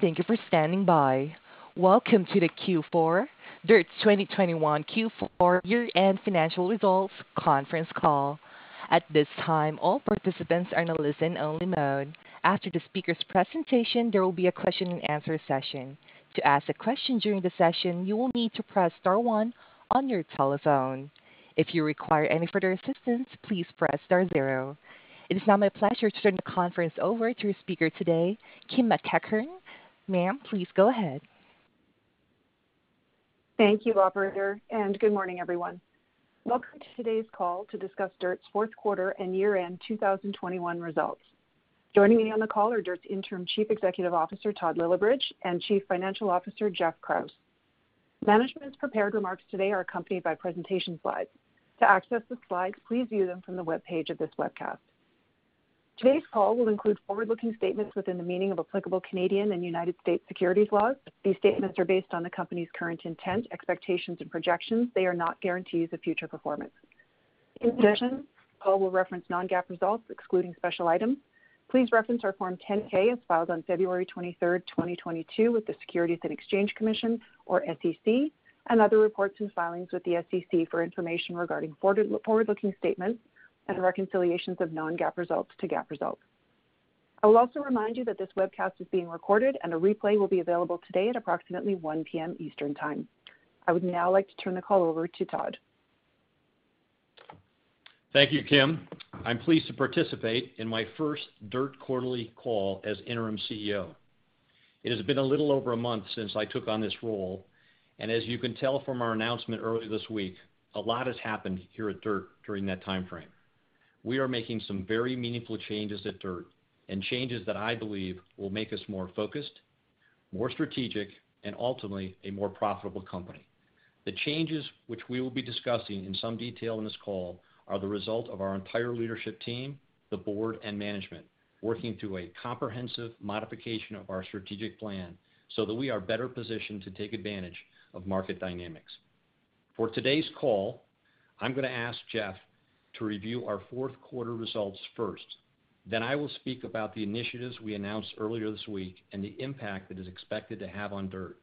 Thank you for standing by. Welcome to the Q4 DIRTT 2021 Q4 year-end financial results conference call. At this time, all participants are in a listen-only mode. After the speaker's presentation, there will be a question-and-answer session. To ask a question during the session, you will need to press star one on your telephone. If you require any further assistance, please press star zero. It is now my pleasure to turn the conference over to your speaker today, Kim MacEachern. Ma'am, please go ahead. Thank you, operator, and good morning, everyone. Welcome to today's call to discuss DIRTT's fourth quarter and year-end 2021 results. Joining me on the call are DIRTT's Interim Chief Executive Officer, Todd Lillibridge, and Chief Financial Officer, Geoff Krause. Management's prepared remarks today are accompanied by presentation slides. To access the slides, please view them from the webpage of this webcast. Today's call will include forward-looking statements within the meaning of applicable Canadian and United States securities laws. These statements are based on the company's current intent, expectations, and projections. They are not guarantees of future performance. In addition, the call will reference non-GAAP results, excluding special items. Please reference our Form 10-K as filed on February 23, 2022 with the Securities and Exchange Commission, or SEC, and other reports and filings with the SEC for information regarding forward-looking statements and reconciliations of non-GAAP results to GAAP results. I will also remind you that this webcast is being recorded and a replay will be available today at approximately 1 P.M. Eastern Time. I would now like to turn the call over to Todd. Thank you, Kim. I'm pleased to participate in my first DIRTT quarterly call as interim CEO. It has been a little over a month since I took on this role, and as you can tell from our announcement earlier this week, a lot has happened here at DIRTT during that timeframe. We are making some very meaningful changes at DIRTT and changes that I believe will make us more focused, more strategic, and ultimately a more profitable company. The changes which we will be discussing in some detail in this call are the result of our entire leadership team, the board, and management working through a comprehensive modification of our strategic plan so that we are better positioned to take advantage of market dynamics. For today's call, I'm gonna ask Geoff to review our fourth quarter results first. Then I will speak about the initiatives we announced earlier this week and the impact that is expected to have on DIRTT.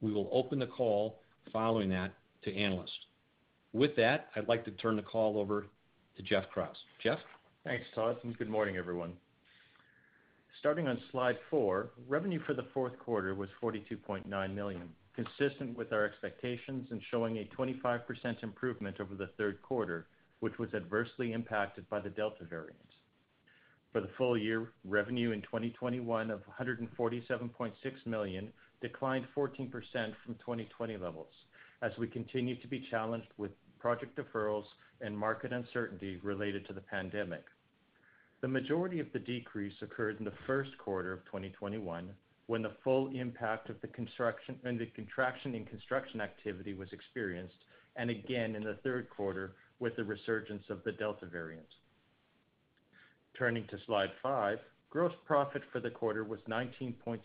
We will open the call following that to analysts. With that, I'd like to turn the call over to Geoff Krause. Geoff? Thanks, Todd, and good morning, everyone. Starting on slide four, revenue for the fourth quarter was 42.9 million, consistent with our expectations and showing a 25% improvement over the third quarter, which was adversely impacted by the Delta variant. For the full year, revenue in 2021 of 147.6 million declined 14% from 2020 levels as we continue to be challenged with project deferrals and market uncertainty related to the pandemic. The majority of the decrease occurred in the first quarter of 2021, when the full impact of the construction and the contraction in construction activity was experienced, and again in the third quarter with the resurgence of the Delta variant. Turning to slide five, gross profit for the quarter was 19.6%,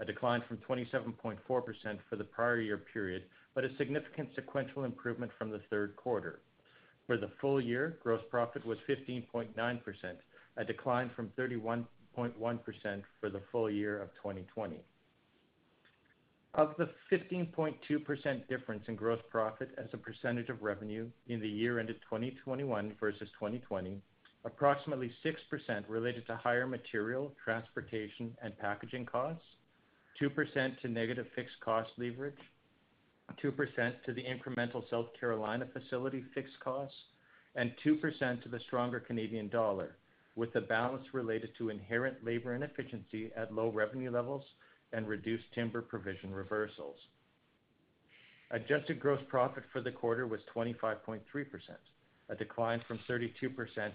a decline from 27.4% for the prior year period, but a significant sequential improvement from the third quarter. For the full year, gross profit was 15.9%, a decline from 31.1% for the full year of 2020. Of the 15.2% difference in gross profit as a percentage of revenue in the year ended 2021 versus 2020, approximately 6% related to higher material, transportation, and packaging costs, 2% to negative fixed cost leverage, 2% to the incremental South Carolina facility fixed costs, and 2% to the stronger Canadian dollar, with the balance related to inherent labor inefficiency at low revenue levels and reduced timber provision reversals. Adjusted gross profit for the quarter was 25.3%, a decline from 32%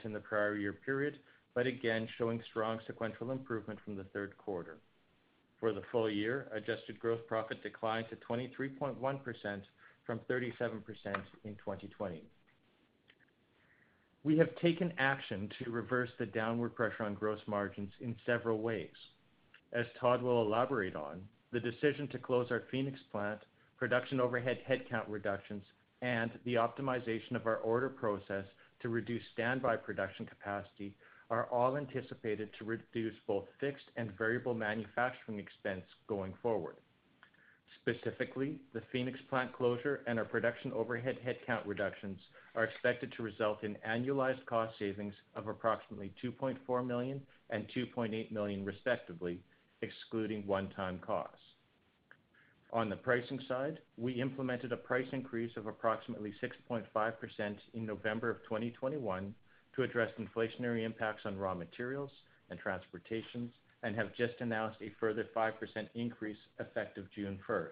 in the prior year period, but again showing strong sequential improvement from the third quarter. For the full year, adjusted gross profit declined to 23.1% from 37% in 2020. We have taken action to reverse the downward pressure on gross margins in several ways. As Todd will elaborate on, the decision to close our Phoenix plant, production overhead headcount reductions, and the optimization of our order process to reduce standby production capacity are all anticipated to reduce both fixed and variable manufacturing expense going forward. Specifically, the Phoenix plant closure and our production overhead headcount reductions are expected to result in annualized cost savings of approximately $2.4 million and $2.8 million respectively, excluding one-time costs. On the pricing side, we implemented a price increase of approximately 6.5% in November of 2021 to address inflationary impacts on raw materials and transportation, and have just announced a further 5% increase effective June 1st.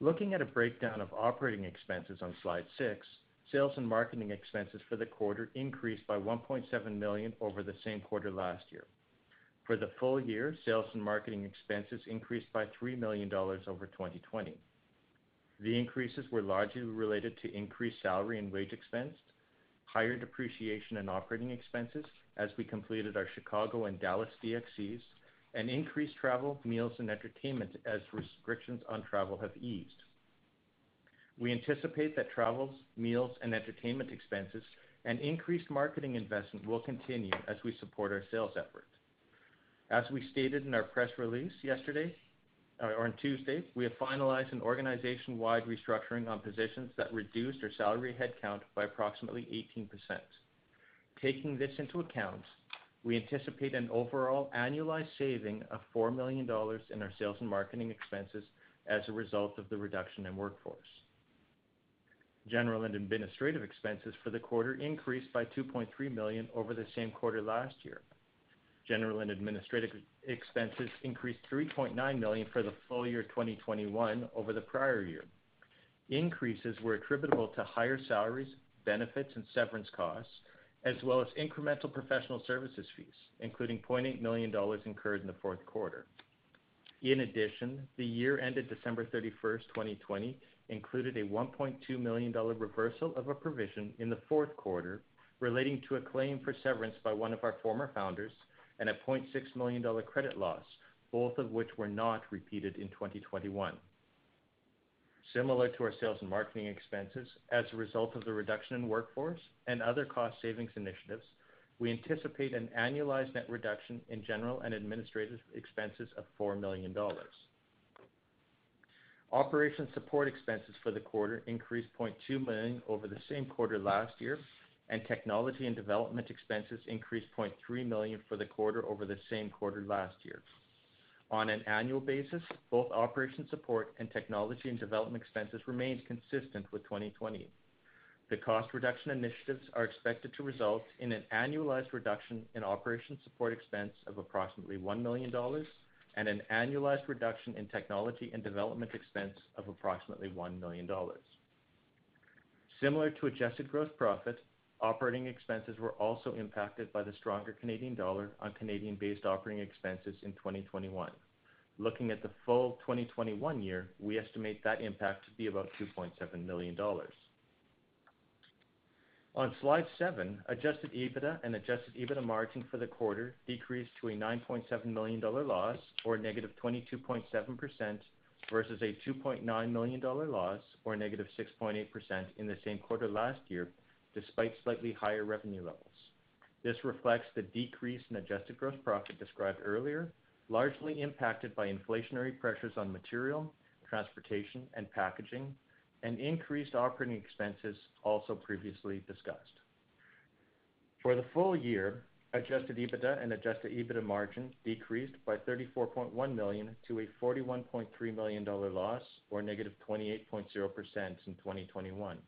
Looking at a breakdown of operating expenses on slide 6, sales and marketing expenses for the quarter increased by 1.7 million over the same quarter last year. For the full year, sales and marketing expenses increased by $3 million over 2020. The increases were largely related to increased salary and wage expense, higher depreciation and operating expenses as we completed our Chicago and Dallas DXCs, and increased travel, meals, and entertainment as restrictions on travel have eased. We anticipate that travels, meals, and entertainment expenses and increased marketing investment will continue as we support our sales efforts. As we stated in our press release yesterday, uh, or on Tuesday, we have finalized an organization-wide restructuring on positions that reduced our salary headcount by approximately 18%. Taking this into account, we anticipate an overall annualized saving of $4 million in our sales and marketing expenses as a result of the reduction in workforce. General and administrative expenses for the quarter increased by 2.3 million over the same quarter last year. General and administrative expenses increased 3.9 million for the full year 2021 over the prior year. Increases were attributable to higher salaries, benefits, and severance costs, as well as incremental professional services fees, including $0.8 million incurred in the fourth quarter. In addition, the year ended December 31, 2020, included a $1.2 million reversal of a provision in the fourth quarter relating to a claim for severance by one of our former founders and a $0.6 million credit loss, both of which were not repeated in 2021. Similar to our sales and marketing expenses, as a result of the reduction in workforce and other cost savings initiatives, we anticipate an annualized net reduction in general and administrative expenses of $4 million. Operations support expenses for the quarter increased 0.2 million over the same quarter last year, and technology and development expenses increased 0.3 million for the quarter over the same quarter last year. On an annual basis, both operation support and technology and development expenses remained consistent with 2020. The cost reduction initiatives are expected to result in an annualized reduction in operation support expense of approximately $1 million and an annualized reduction in technology and development expense of approximately $1 million. Similar to adjusted gross profit, operating expenses were also impacted by the stronger Canadian dollar on Canadian-based operating expenses in 2021. Looking at the full 2021 year, we estimate that impact to be about $2.7 million. On slide 7, adjusted EBITDA and adjusted EBITDA margin for the quarter decreased to a $9.7 million loss or -22.7% versus a $2.9 million loss or -6.8% in the same quarter last year, despite slightly higher revenue levels. This reflects the decrease in adjusted gross profit described earlier, largely impacted by inflationary pressures on material, transportation, and packaging, and increased operating expenses also previously discussed. For the full year, adjusted EBITDA and adjusted EBITDA margin decreased by 34.1 million to a $41.3 million loss or -28.0% in 2021.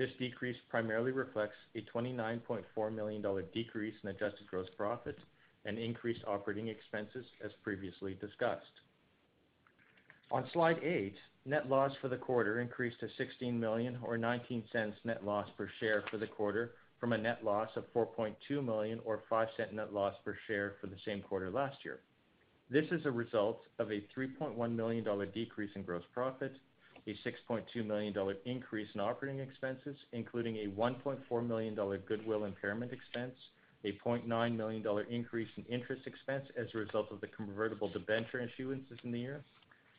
This decrease primarily reflects a $29.4 million decrease in adjusted gross profit and increased operating expenses as previously discussed. On slide 8, net loss for the quarter increased to 16 million or $0.19 net loss per share for the quarter from a net loss of 4.2 million or $0.05 net loss per share for the same quarter last year. This is a result of a $3.1 million decrease in gross profit, a $6.2 million increase in operating expenses, including a $1.4 million goodwill impairment expense, a $0.9 million increase in interest expense as a result of the convertible debenture issuances in the year,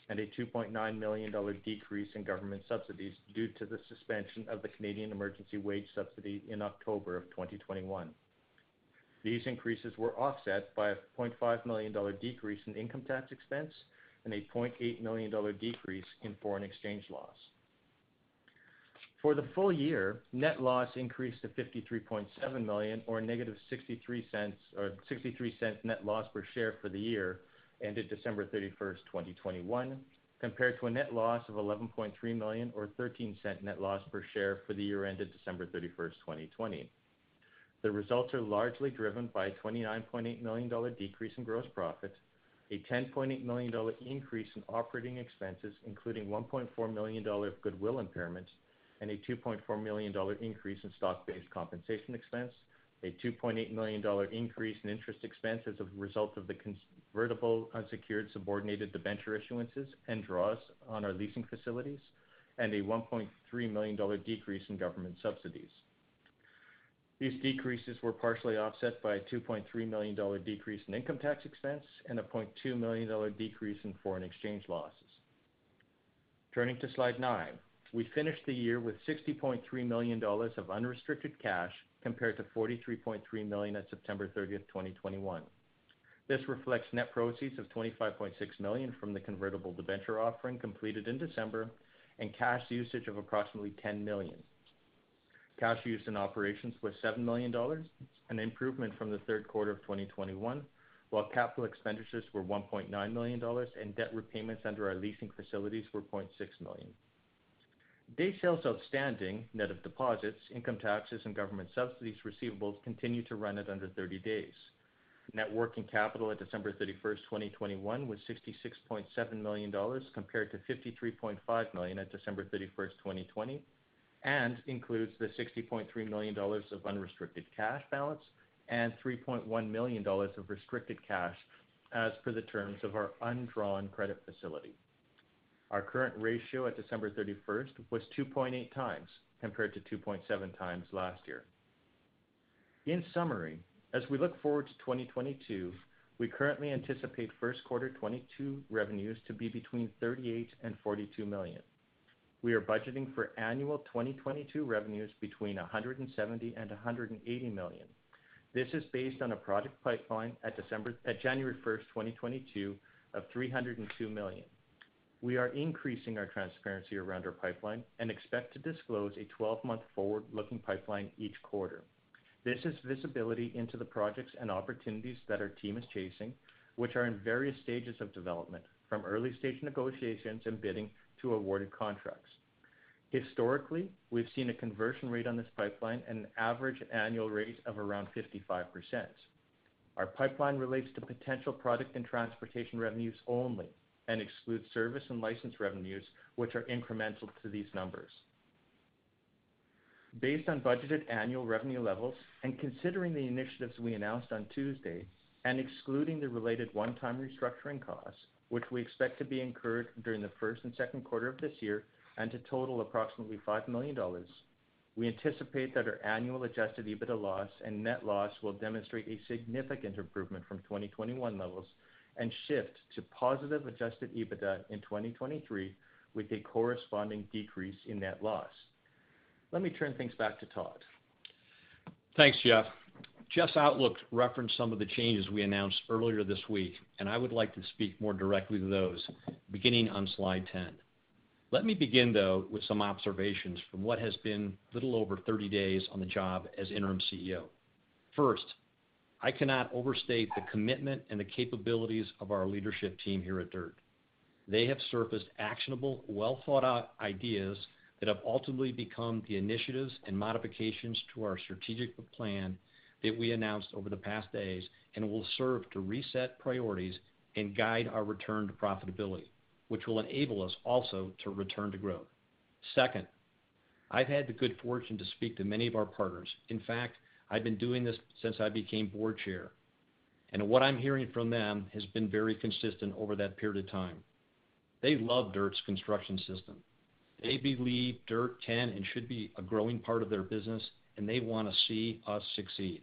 and a $2.9 million decrease in government subsidies due to the suspension of the Canadian Emergency Wage Subsidy in October of 2021. These increases were offset by a $0.5 million decrease in income tax expense and a $0.8 million decrease in foreign exchange loss. For the full year, net loss increased to 53.7 million or -$0.63 or $0.63 net loss per share for the year ended December 31, 2021, compared to a net loss of 11.3 million or $0.13 net loss per share for the year ended December 31, 2020. The results are largely driven by a $29.8 million decrease in gross profit, a $10.8 million increase in operating expenses, including $1.4 million of goodwill impairment, and a $2.4 million increase in stock-based compensation expense, a $2.8 million increase in interest expense as a result of the convertible unsecured subordinated debenture issuances and draws on our leasing facilities, and a $1.3 million decrease in government subsidies. These decreases were partially offset by a $2.3 million decrease in income tax expense and a $0.2 million decrease in foreign exchange losses. Turning to slide nine. We finished the year with $60.3 million of unrestricted cash compared to 43.3 million at September 30, 2021. This reflects net proceeds of 25.6 million from the convertible debenture offering completed in December and cash usage of approximately $10 million. Cash used in operations was $7 million, an improvement from the third quarter of 2021, while capital expenditures were $1.9 million and debt repayments under our leasing facilities were 0.6 million. Day sales outstanding, net of deposits, income taxes, and government subsidies receivables continue to run at under 30 days. Net working capital at December 31, 2021 was $66.7 million compared to 53.5 million at December 31, 2020, and includes the $60.3 million of unrestricted cash balance and $3.1 million of restricted cash as per the terms of our undrawn credit facility. Our current ratio at December 31st was 2.8x compared to 2.7x last year. In summary, as we look forward to 2022, we currently anticipate first quarter 2022 revenues to be between $38 million and $42 million. We are budgeting for annual 2022 revenues between $170 million and $180 million. This is based on a project pipeline at January 1, 2022 of 302 million. We are increasing our transparency around our pipeline and expect to disclose a 12-month forward-looking pipeline each quarter. This is visibility into the projects and opportunities that our team is chasing, which are in various stages of development, from early-stage negotiations and bidding to awarded contracts. Historically, we've seen a conversion rate on this pipeline at an average annual rate of around 55%. Our pipeline relates to potential product and transportation revenues only and excludes service and license revenues, which are incremental to these numbers. Based on budgeted annual revenue levels and considering the initiatives we announced on Tuesday and excluding the related one-time restructuring costs, which we expect to be incurred during the first and second quarter of this year and to total approximately $5 million, we anticipate that our annual adjusted EBITDA loss and net loss will demonstrate a significant improvement from 2021 levels and shift to positive adjusted EBITDA in 2023 with a corresponding decrease in net loss. Let me turn things back to Todd. Thanks, Geoff. Geoff's outlook referenced some of the changes we announced earlier this week, and I would like to speak more directly to those beginning on slide 10. Let me begin, though, with some observations from what has been little over 30 days on the job as interim CEO. First, I cannot overstate the commitment and the capabilities of our leadership team here at DIRTT. They have surfaced actionable, well-thought-out ideas that have ultimately become the initiatives and modifications to our strategic plan that we announced over the past days and will serve to reset priorities and guide our return to profitability, which will enable us also to return to growth. Second, I've had the good fortune to speak to many of our partners. In fact, I've been doing this since I became board chair, and what I'm hearing from them has been very consistent over that period of time. They love DIRTT's construction system. They believe DIRTT can and should be a growing part of their business, and they want to see us succeed.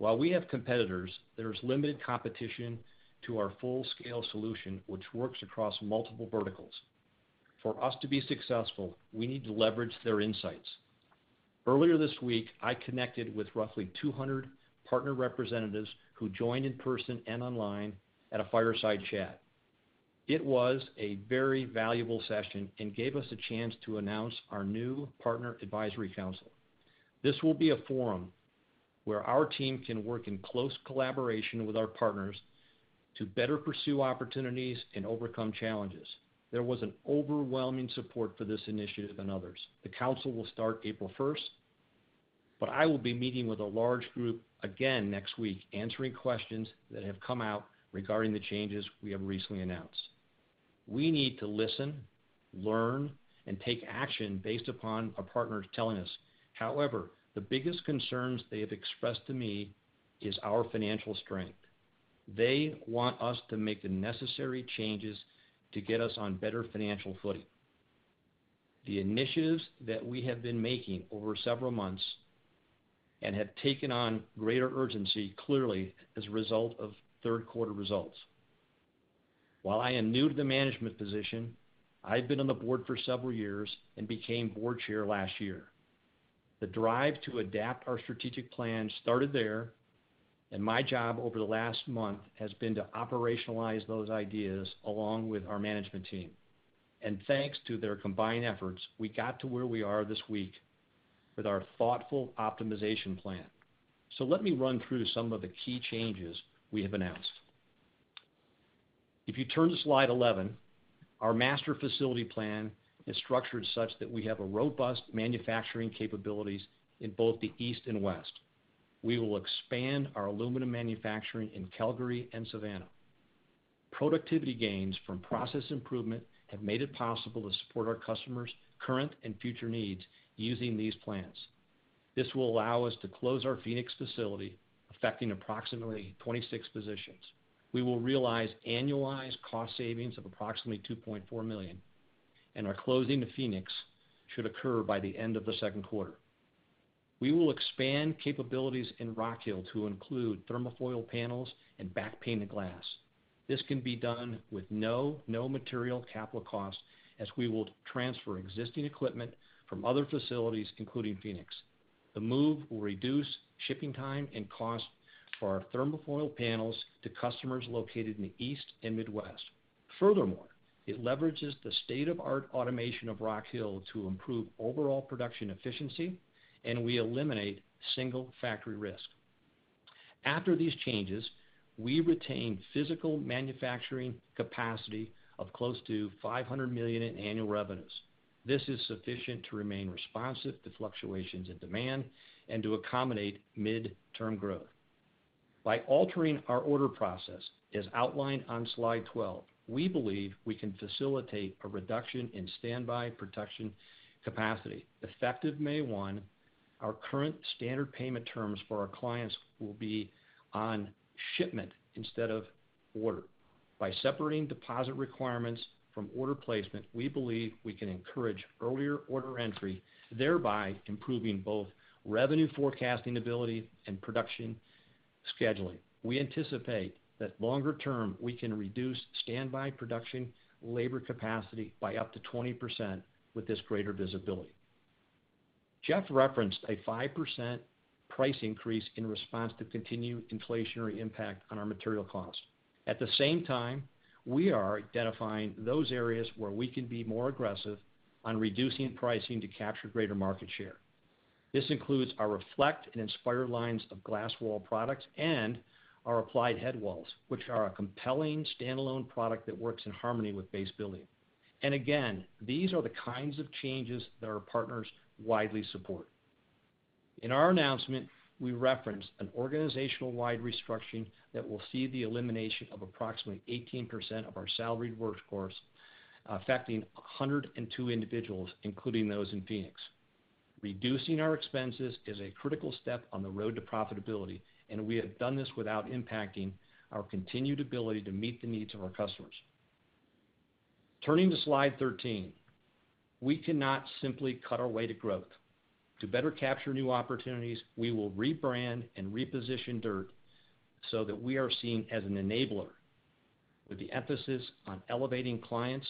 While we have competitors, there's limited competition to our full-scale solution, which works across multiple verticals. For us to be successful, we need to leverage their insights. Earlier this week, I connected with roughly 200 partner representatives who joined in person and online at a fireside chat. It was a very valuable session and gave us a chance to announce our new Partner Advisory Council. This will be a forum where our team can work in close collaboration with our partners to better pursue opportunities and overcome challenges. There was an overwhelming support for this initiative and others. The council will start April 1st, but I will be meeting with a large group again next week, answering questions that have come out regarding the changes we have recently announced. We need to listen, learn, and take action based upon our partners telling us. However, the biggest concerns they have expressed to me is our financial strength. They want us to make the necessary changes to get us on better financial footing. The initiatives that we have been making over several months and have taken on greater urgency clearly as a result of third quarter results. While I am new to the management position, I've been on the board for several years and became board chair last year. The drive to adapt our strategic plan started there, and my job over the last month has been to operationalize those ideas along with our management team. And thanks to their combined efforts, we got to where we are this week with our thoughtful optimization plan. So let me run through some of the key changes we have announced. If you turn to slide 11, our master facility plan is structured such that we have a robust manufacturing capabilities in both the East and West. We will expand our aluminum manufacturing in Calgary and Savannah. Productivity gains from process improvement have made it possible to support our customers' current and future needs using these plants. This will allow us to close our Phoenix facility, affecting approximately 26 positions. We will realize annualized cost savings of approximately $2.4 million, and our closing of Phoenix should occur by the end of the second quarter. We will expand capabilities in Rock Hill to include thermofoil panels and back-painted glass. This can be done with no no material capital costs as we will transfer existing equipment from other facilities, including Phoenix. The move will reduce shipping time and cost for our thermofoil panels to customers located in the East and Midwest. Furthermore, it leverages the state-of-the-art automation of Rock Hill to improve overall production efficiency, and we eliminate single factory risk. After these changes, we retain physical manufacturing capacity of close to 500 million in annual revenues. This is sufficient to remain responsive to fluctuations in demand and to accommodate mid-term growth. By altering our order process, as outlined on slide 12, we believe we can facilitate a reduction in standby production capacity. Effective May 1, our current standard payment terms for our clients will be on shipment instead of order. By separating deposit requirements from order placement, we believe we can encourage earlier order entry, thereby improving both revenue forecasting ability and production scheduling. We anticipate that longer term, we can reduce standby production labor capacity by up to 20% with this greater visibility. Geoff referenced a 5% price increase in response to continued inflationary impact on our material costs. At the same time, we are identifying those areas where we can be more aggressive on reducing pricing to capture greater market share. This includes our Reflect and Inspire lines of glass wall products and our Applied Headwalls, which are a compelling standalone product that works in harmony with base building. And again, these are the kinds of changes that our partners widely support. In our announcement, we referenced an organizational-wide restructuring that will see the elimination of approximately 18% of our salaried workforce, affecting 102 individuals, including those in Phoenix. Reducing our expenses is a critical step on the road to profitability, and we have done this without impacting our continued ability to meet the needs of our customers. Turning to slide 13. We cannot simply cut our way to growth. To better capture new opportunities, we will rebrand and reposition DIRTT so that we are seen as an enabler with the emphasis on elevating clients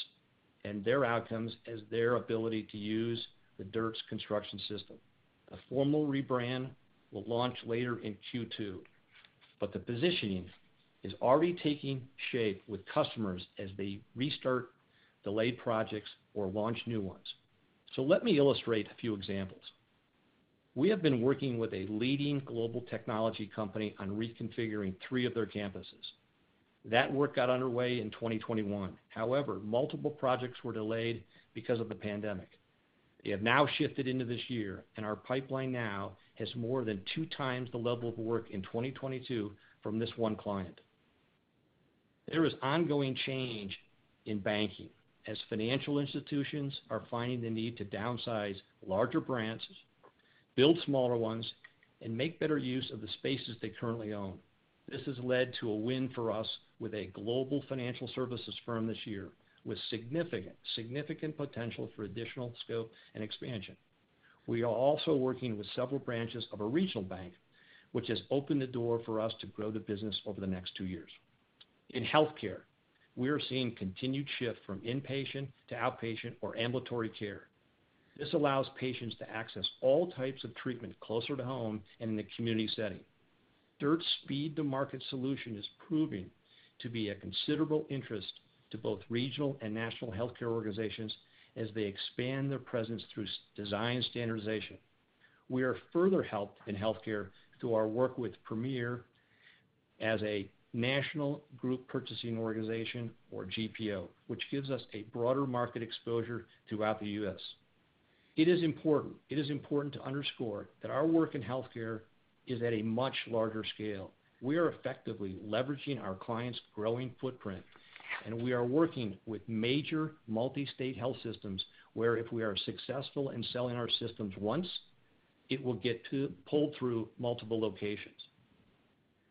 and their outcomes as their ability to use the DIRTT's construction system. The formal rebrand will launch later in Q2, but the positioning is already taking shape with customers as they restart delayed projects or launch new ones. So let me illustrate a few examples. We have been working with a leading global technology company on reconfiguring three of their campuses. That work got underway in 2021. However, multiple projects were delayed because of the pandemic. They have now shifted into this year, and our pipeline now has more than two times the level of work in 2022 from this one client. There is ongoing change in banking as financial institutions are finding the need to downsize larger branches, build smaller ones, and make better use of the spaces they currently own. This has led to a win for us with a global financial services firm this year with significant, significant potential for additional scope and expansion. We are also working with several branches of a regional bank, which has opened the door for us to grow the business over the next two years. In healthcare, we are seeing continued shift from inpatient to outpatient or ambulatory care. This allows patients to access all types of treatment closer to home and in the community setting. DIRTT's speed to market solution is proving to be a considerable interest to both regional and national healthcare organizations as they expand their presence through design standardization. We are further helped in healthcare through our work with Premier as a national group purchasing organization or GPO, which gives us a broader market exposure throughout the U.S. It is important to underscore that our work in healthcare is at a much larger scale. We are effectively leveraging our clients' growing footprint, and we are working with major multi-state health systems, where if we are successful in selling our systems once, it will get pulled through multiple locations.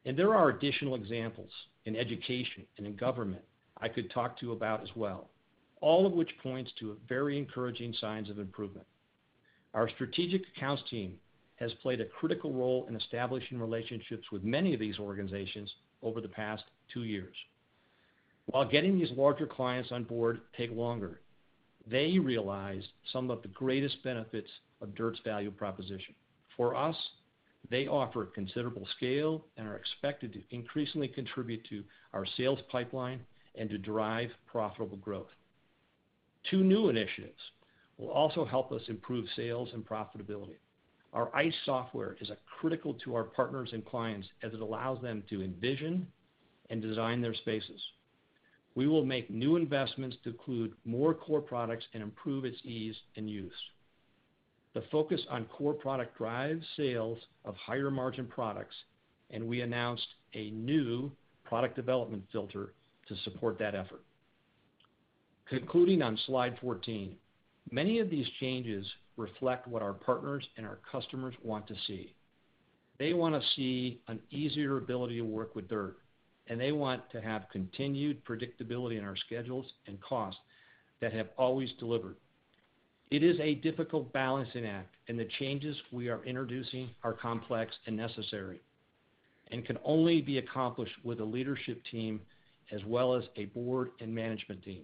And there are additional examples in education and in government I could talk to you about as well, all of which points to very encouraging signs of improvement. Our strategic accounts team has played a critical role in establishing relationships with many of these organizations over the past two years. While getting these larger clients on board take longer, they realize some of the greatest benefits of DIRTT's value proposition. For us, they offer considerable scale and are expected to increasingly contribute to our sales pipeline and to drive profitable growth. Two new initiatives will also help us improve sales and profitability. Our ICE software is critical to our partners and clients as it allows them to envision and design their spaces. We will make new investments to include more core products and improve its ease and use. The focus on core product drives sales of higher margin products, and we announced a new product development filter to support that effort. Concluding on slide 14, many of these changes reflect what our partners and our customers want to see. They wanna see an easier ability to work with DIRTT, and they want to have continued predictability in our schedules and costs that have always delivered. It is a difficult balancing act, and the changes we are introducing are complex and necessary and can only be accomplished with a leadership team as well as a board and management team.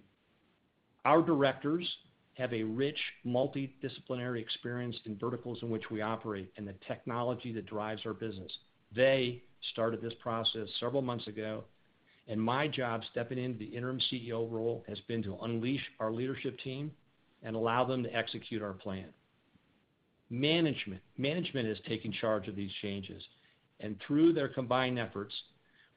Our directors have a rich multidisciplinary experience in verticals in which we operate and the technology that drives our business. They started this process several months ago, and my job stepping into the interim CEO role has been to unleash our leadership team and allow them to execute our plan. Management management is taking charge of these changes, and through their combined efforts,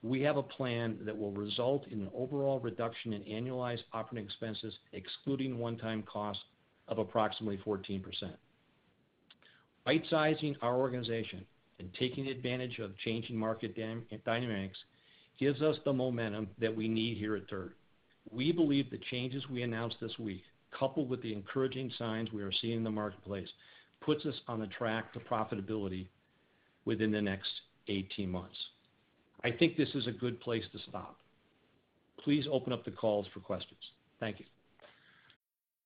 we have a plan that will result in an overall reduction in annualized operating expenses, excluding one-time costs of approximately 14%. Right-sizing our organization and taking advantage of changing market dynamics gives us the momentum that we need here at DIRTT. We believe the changes we announced this week, coupled with the encouraging signs we are seeing in the marketplace, puts us on the track to profitability within the next 18 months. I think this is a good place to stop. Please open up the calls for questions. Thank you.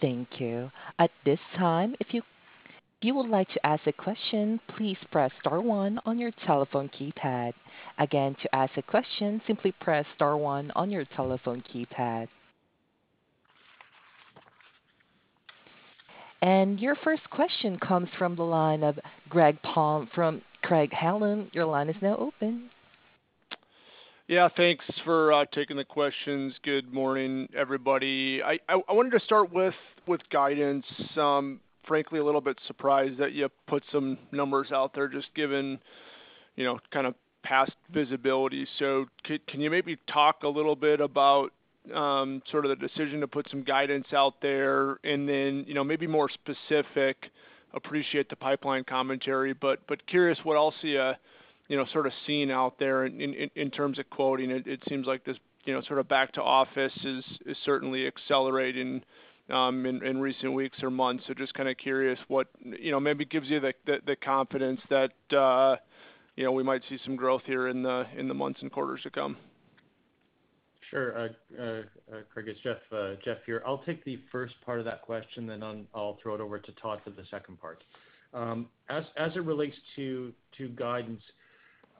Thank you. At this time, if you would like to ask a question, please press star one on your telephone keypad. Again, to ask a question, simply press star one on your telephone keypad. And your first question comes from the line of Greg Palm from Craig-Hallum. Your line is now open. Yeah, thanks for uh, taking the questions. Good morning, everybody. I wanted to start with guidance. Um, frankly, a little bit surprised that you put some numbers out there just given, you know, kind of past visibility. Can you maybe talk a little bit about um, sort of the decision to put some guidance out there? And then, you know, maybe more specific, appreciate the pipeline commentary, but but curious what else you know, sort of seeing out there in terms of quoting. It seems like this, you know, sort of back to office is certainly accelerating um, in recent weeks or months. So just kind of curious what, you know, maybe gives you the confidence that, uh, you know, we might see some growth here in the months and quarters to come. Sure. Uh, uh, Greg, it's Geoff Geoff here. I'll take the first part of that question, then I'll throw it over to Todd for the second part. Um as as it relates to guidance,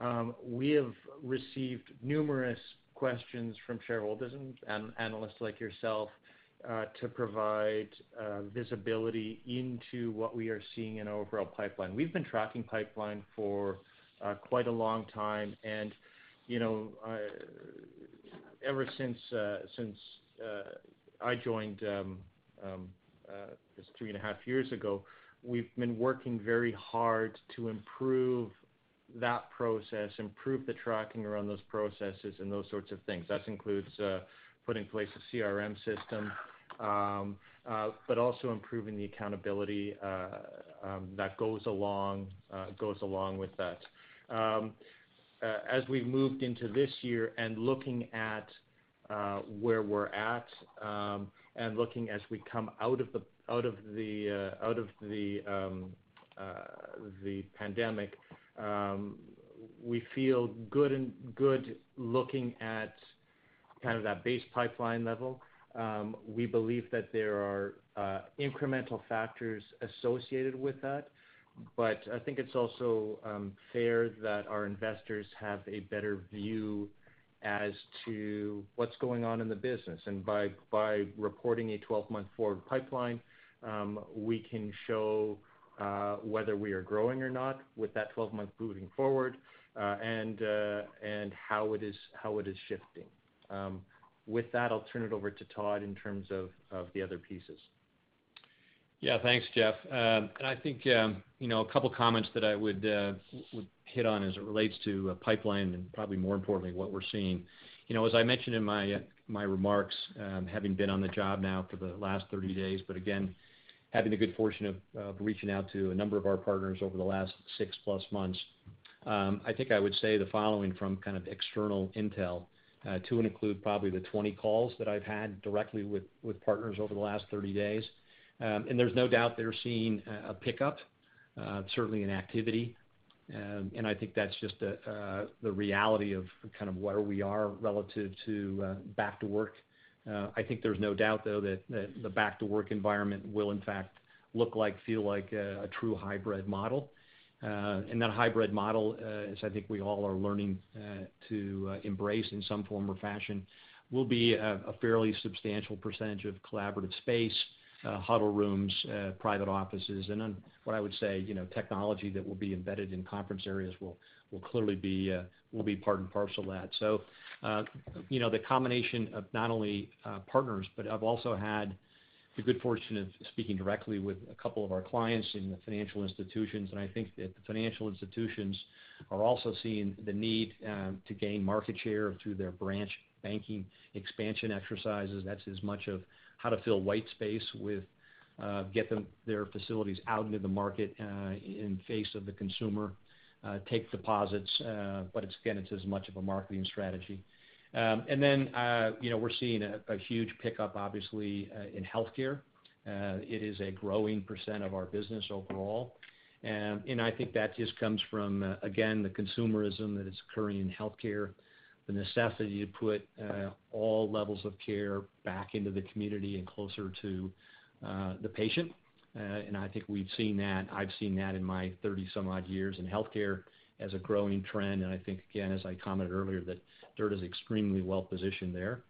Um, we have received numerous questions from shareholders and analysts like yourself uh, to provide uh, visibility into what we are seeing in our overall pipeline. We've been tracking pipeline for uh, quite a long time. And you know, ever since I joined um, um, just three and a half years ago, we've been working very hard to improve that process, improve the tracking around those processes and those sorts of things. That includes uh, putting in place a CRM system, um, uh, but also improving the accountability uh, um, that goes along goes along with that. Um, as we've moved into this year and looking at where we're at, and looking as we come out of the out of the out of the the pandemic, Um, we feel good and good looking at kind of that base pipeline level. Um, we believe that there are uh, incremental factors associated with that, but I think it's also um, fair that our investors have a better view as to what's going on in the business. And by by reporting a 12-month forward pipeline, we can show Uh, whether we are growing or not with that 12-month moving forward, uh, uh, and how it is shifting. Um, with that, I'll turn it over to Todd in terms of the other pieces. Yeah. Thanks, Geoff. Um and I think um, you know, a couple comments that I would hit on as it relates to pipeline and probably more importantly, what we're seeing. You know, as I mentioned in my remarks, um, having been on the job now for the last 30 days, but again, having the good fortune of reaching out to a number of our partners over the last six plus months, um, I think I would say the following from kind of external intel, uh, to and include probably the 20 calls that I've had directly with partners over the last 30 days. Um and there's no doubt they're seeing a pickup, uh, certainly in activity. Um and I think that's just uh, the reality of kind of where we are relative to back to work. I think there's no doubt, though, that the back to work environment will in fact look like, feel like a true hybrid model. Uh and that hybrid model, uh, as I think we all are learning uh, to uh, embrace in some form or fashion, will be a fairly substantial percentage of collaborative space, huddle rooms, private offices, and then what I would say, you know, technology that will be embedded in conference areas will will clearly be part and parcel of that. Uh, you know, the combination of not only uh, partners, but I've also had the good fortune of speaking directly with a couple of our clients in the financial institutions, and I think that the financial institutions are also seeing the need um, to gain market share through their branch banking expansion exercises. That's as much of how to fill white space with uh, get their facilities out into the market in face of the consumer, Uh, take deposits, uh, but it's again, it's as much of a marketing strategy. Um, and then, uh, you know, we're seeing a huge pickup obviously in healthcare. It is a growing percent of our business overall. Um, and I think that just comes from again, the consumerism that is occurring in healthcare, the necessity to put all levels of care back into the community and closer to the patient. Uh, I think we've seen that. I've seen that in my 30-some-odd years in healthcare as a growing trend. And I think, again, as I commented earlier, that DIRTT is extremely well positioned there.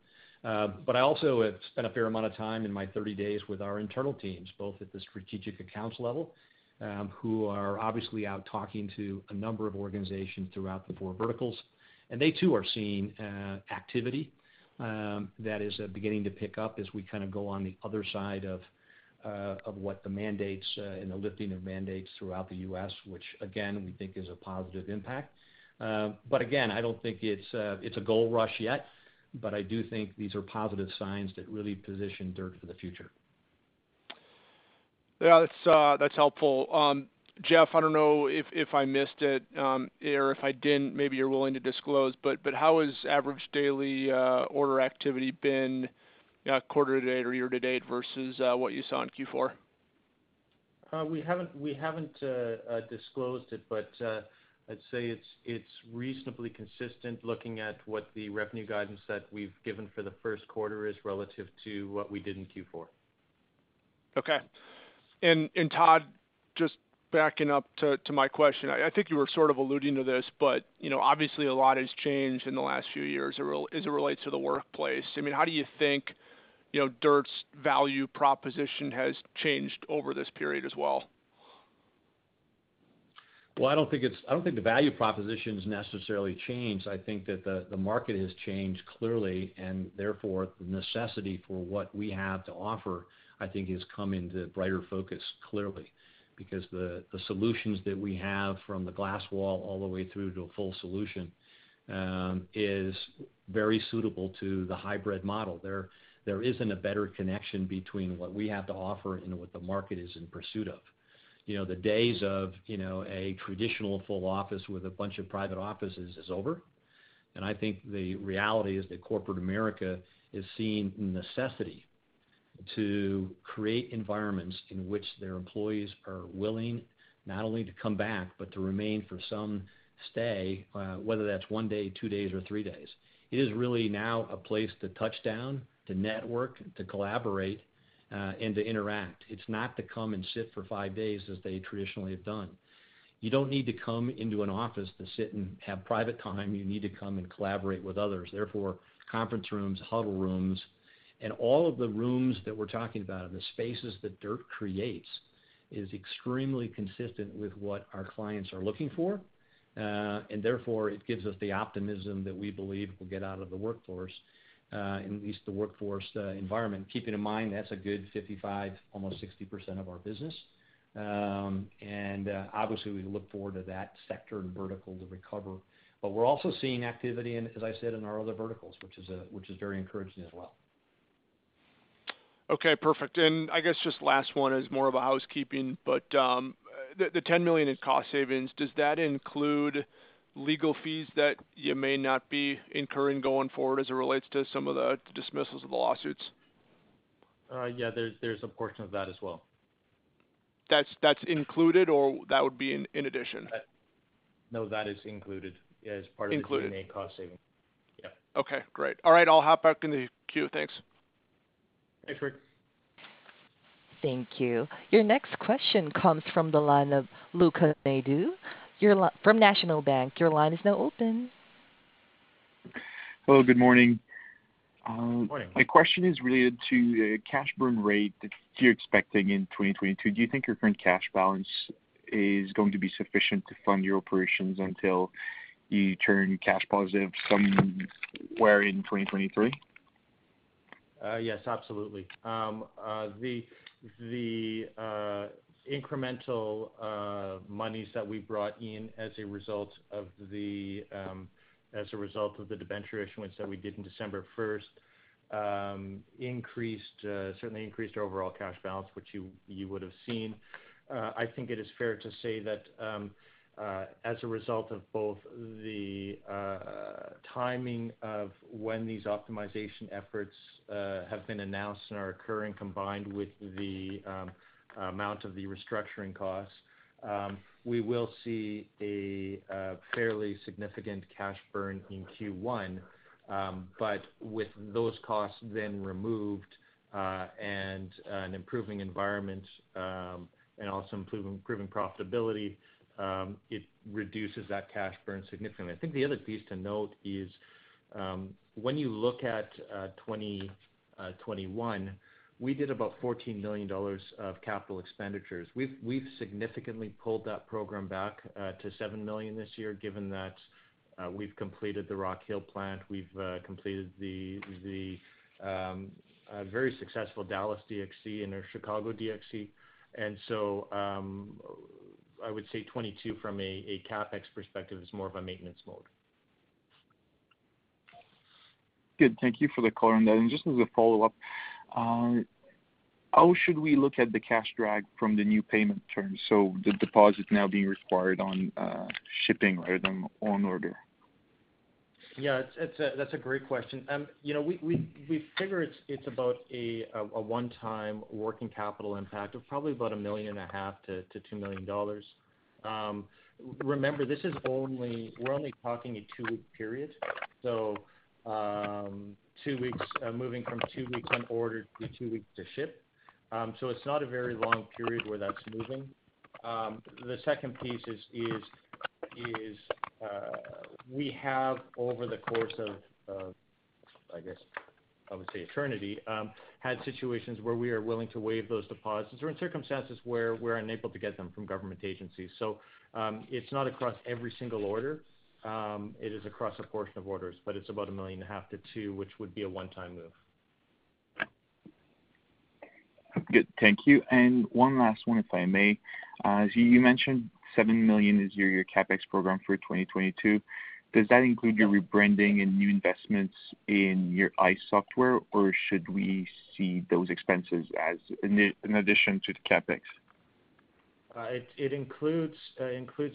Uh, but I also have spent a fair amount of time in my 30 days with our internal teams, both at the strategic accounts level, um, who are obviously out talking to a number of organizations throughout the four verticals. And they too are seeing uh, activity um, that is beginning to pick up as we kind of go on the other side of Uh, what the mandates uh, and the lifting of mandates throughout the U.S., which again, we think is a positive impact. Um but again, I don't think it's a gold rush yet, but I do think these are positive signs that really position DIRTT for the future. Yeah, that's helpful. Um, Geoff, I don't know if I missed it, um, or if I didn't, maybe you're willing to disclose, but how has average daily order activity been, Uh, quarter to date or year to date versus uh, what you saw in Q4? Uh, we haven't disclosed it, but I'd say it's reasonably consistent looking at what the revenue guidance that we've given for the first quarter is relative to what we did in Q4. Okay. And and Todd, just backing up to my question. I think you were sort of alluding to this, but you know, obviously a lot has changed in the last few years as it relates to the workplace. I mean, how do you think, you know, DIRTT's value proposition has changed over this period as well? Well, I don't think it's I don't think the value proposition's necessarily changed. I think that the market has changed clearly, and therefore, the necessity for what we have to offer, I think, has come into brighter focus clearly. Because the solutions that we have from the glass wall all the way through to a full solution um, is very suitable to the hybrid model. There isn't a better connection between what we have to offer and what the market is in pursuit of. You know, the days of, you know, a traditional full office with a bunch of private offices is over. And I think the reality is that corporate America is seeing necessity to create environments in which their employees are willing not only to come back, but to remain for some stay, uh, whether that's one day, two days, or three days. It is really now a place to touch down, to network, to collaborate, uh, and to interact. It's not to come and sit for five days as they traditionally have done. You don't need to come into an office to sit and have private time. You need to come and collaborate with others. Therefore, conference rooms, huddle rooms, and all of the rooms that we're talking about and the spaces that DIRTT creates is extremely consistent with what our clients are looking for. Uh, and therefore, it gives us the optimism that we believe we'll get out of the workforce, Uh, at least the workforce uh, environment. Keeping in mind, that's a good 55, almost 60% of our business. Um, and uh, obviously, we look forward to that sector and vertical to recover. But we're also seeing activity in, as I said, in our other verticals, which is a which is very encouraging as well. Okay, perfect. And I guess just last one is more of a housekeeping, but um, the 10 million in cost savings, does that include legal fees that you may not be incurring going forward as it relates to some of the dismissals of the lawsuits? Uh, yeah, there's a portion of that as well. That's included or that would be in addition? Uh, no, that is included as part of the Included. G&A cost saving. Yeah. Okay, great. All right, I'll hop back in the queue. Thanks. Thanks, Rick. Thank you. Your next question comes from the line of Luca Naidu from National Bank. Your line is now open. Hello, good morning. Uh, morning. My question is related to the cash burn rate that you're expecting in 2022. Do you think your current cash balance is going to be sufficient to fund your operations until you turn cash positive somewhere in 2023? Uh, yes, absolutely. Um, uh, the incremental uh, monies that we brought in um, as a result of the debenture issuance that we did in December first um, increased uh, certainly increased our overall cash balance, which you would have seen. Uh, I think it is fair to say that um, as a result of both the timing of when these optimization efforts have been announced and are occurring, combined with the amount of the restructuring costs, um, we will see a fairly significant cash burn in Q1. Um, but with those costs then removed uh, and an improving environment um, and also improving profitability, it reduces that cash burn significantly. I think the other piece to note is, when you look at uh, 2021, uh, we did about 14 million dollars of capital expenditures. We've we've significantly pulled that program back uh, to 7 million this year, given that uh, we've completed the Rock Hill plant, we've uh, completed the the um, very successful Dallas DXC and our Chicago DXC. And so um I would say 2022 from a CapEx perspective is more of a maintenance mode. Good. Thank you for the color on that. And just as a follow-up, Uh, how should we look at the cash drag from the new payment terms? So the deposit now being required on uh, shipping rather than on order. Yeah, that's a great question. Um, you know, we figure it's about a one-time working capital impact of probably about 1.5 million-2 million dollars. Um, remember, this is only. we're only talking a two-week period. Um, Two weeks, moving from two weeks on order to two weeks to ship. Um, so it's not a very long period where that's moving. The second piece is is we have over the course of, I guess I would say eternity, had situations where we are willing to waive those deposits or in circumstances where we're unable to get them from government agencies. So um, it's not across every single order. Um, it is across a portion of orders, but it's about 1.5 million-2 million, which would be a one-time move. Good. Thank you. And one last one, if I may. Uh, as you mentioned, 7 million is your CapEx program for 2022. Does that include your rebranding and new investments in your ICE software, or should we see those expenses as an addition to the CapEx? Uh, it includes uh,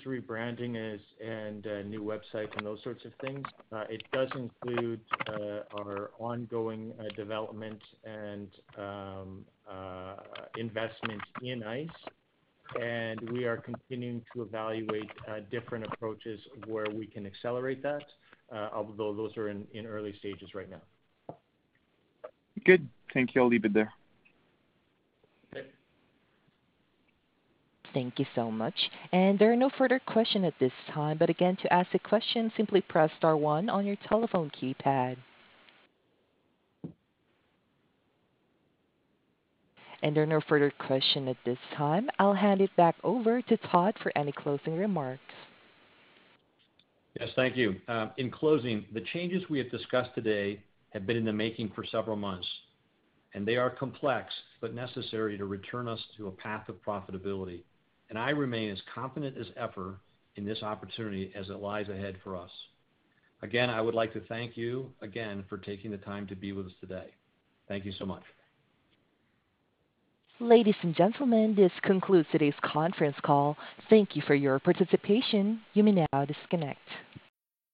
rebranding and uh, new websites and those sorts of things. It does include our ongoing development and um, investment in ICE. And we are continuing to evaluate different approaches where we can accelerate that, although those are in early stages right now. Good. Thank you. I'll leave it there. Thank you so much. And there are no further questions at this time. But again, to ask a question, simply press star one on your telephone keypad. And there are no further questions at this time. I'll hand it back over to Todd for any closing remarks. Yes, thank you. Uh, in closing, the changes we have discussed today have been in the making for several months, and they are complex but necessary to return us to a path of profitability. I remain as confident as ever in this opportunity as it lies ahead for us. Again, I would like to thank you again for taking the time to be with us today. Thank you so much. Ladies and gentlemen, this concludes today's conference call. Thank you for your participation. You may now disconnect.